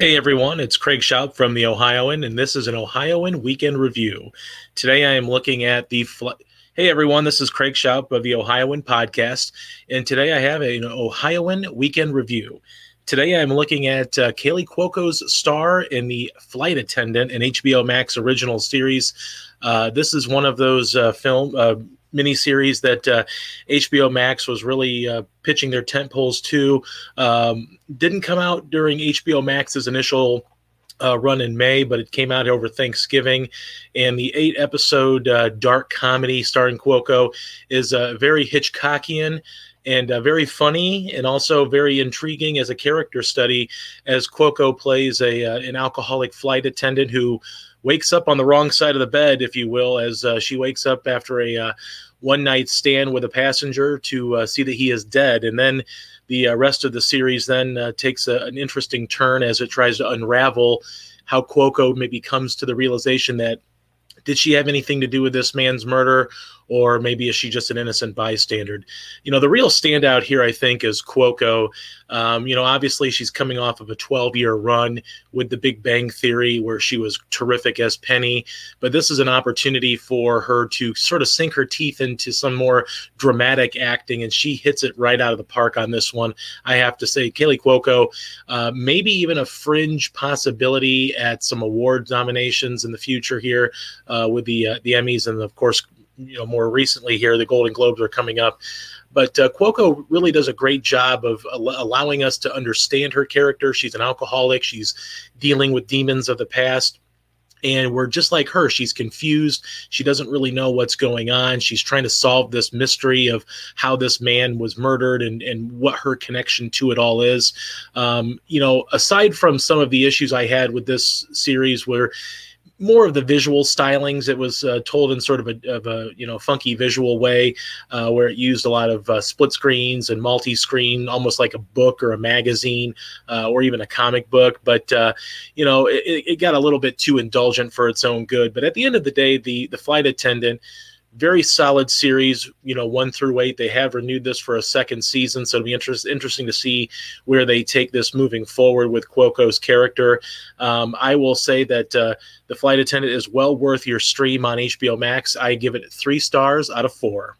Hey everyone, it's Craig Shoup from the Ohioan, and this is an Ohioan weekend review. Today I am looking at the. Fl- hey everyone, this is Craig Shoup of the Ohioan podcast, and today I have an Ohioan weekend review. Today I'm looking at uh, Kaley Cuoco's star in the Flight Attendant, an HBO Max original series. Uh, this is one of those uh, film uh, miniseries that uh, HBO Max was really uh, pitching their tent poles to. Um, didn't come out during HBO Max's initial uh, run in May, but it came out over Thanksgiving. And the eight episode uh, dark comedy starring Cuoco is uh, very Hitchcockian and uh, very funny and also very intriguing as a character study as Cuoco plays a uh, an alcoholic flight attendant who wakes up on the wrong side of the bed, if you will, as uh, she wakes up after a uh, one night stand with a passenger to uh, see that he is dead. And then the uh, rest of the series then takes a, an interesting turn as it tries to unravel how Cuoco maybe comes to the realization that did she have anything to do with this man's murder or maybe is she just an innocent bystander? You know, the real standout here, I think, is Cuoco. Um, you know, obviously she's coming off of a 12 year run with the Big Bang Theory where she was terrific as Penny, but this is an opportunity for her to sort of sink her teeth into some more dramatic acting, and she hits it right out of the park on this one. I have to say, Kaley Cuoco, uh, maybe even a fringe possibility at some award nominations in the future here uh, with the uh, the Emmys and of course you know more recently here the golden globes are coming up. But uh, cuoco really does a great job of al- allowing us to understand her character. She's an alcoholic. She's dealing with demons of the past. And we're just like her. She's confused. She doesn't really know what's going on. She's trying to solve this mystery of how this man was murdered and, and what her connection to it all is. Um, you know aside from some of the issues i had with this series where more of the visual stylings. It was uh, told in sort of a, of a you know funky visual way, uh, where it used a lot of uh, split screens and multi-screen, almost like a book or a magazine uh, or even a comic book. But uh, you know, it, it got a little bit too indulgent for its own good. But at the end of the day, the the flight attendant very solid series, you know, one through eight. They have renewed this for a second season, so it'll be interest, interesting to see where they take this moving forward with Cuoco's character. Um, I will say that uh, The Flight Attendant is well worth your stream on HBO Max. I give it three stars out of four.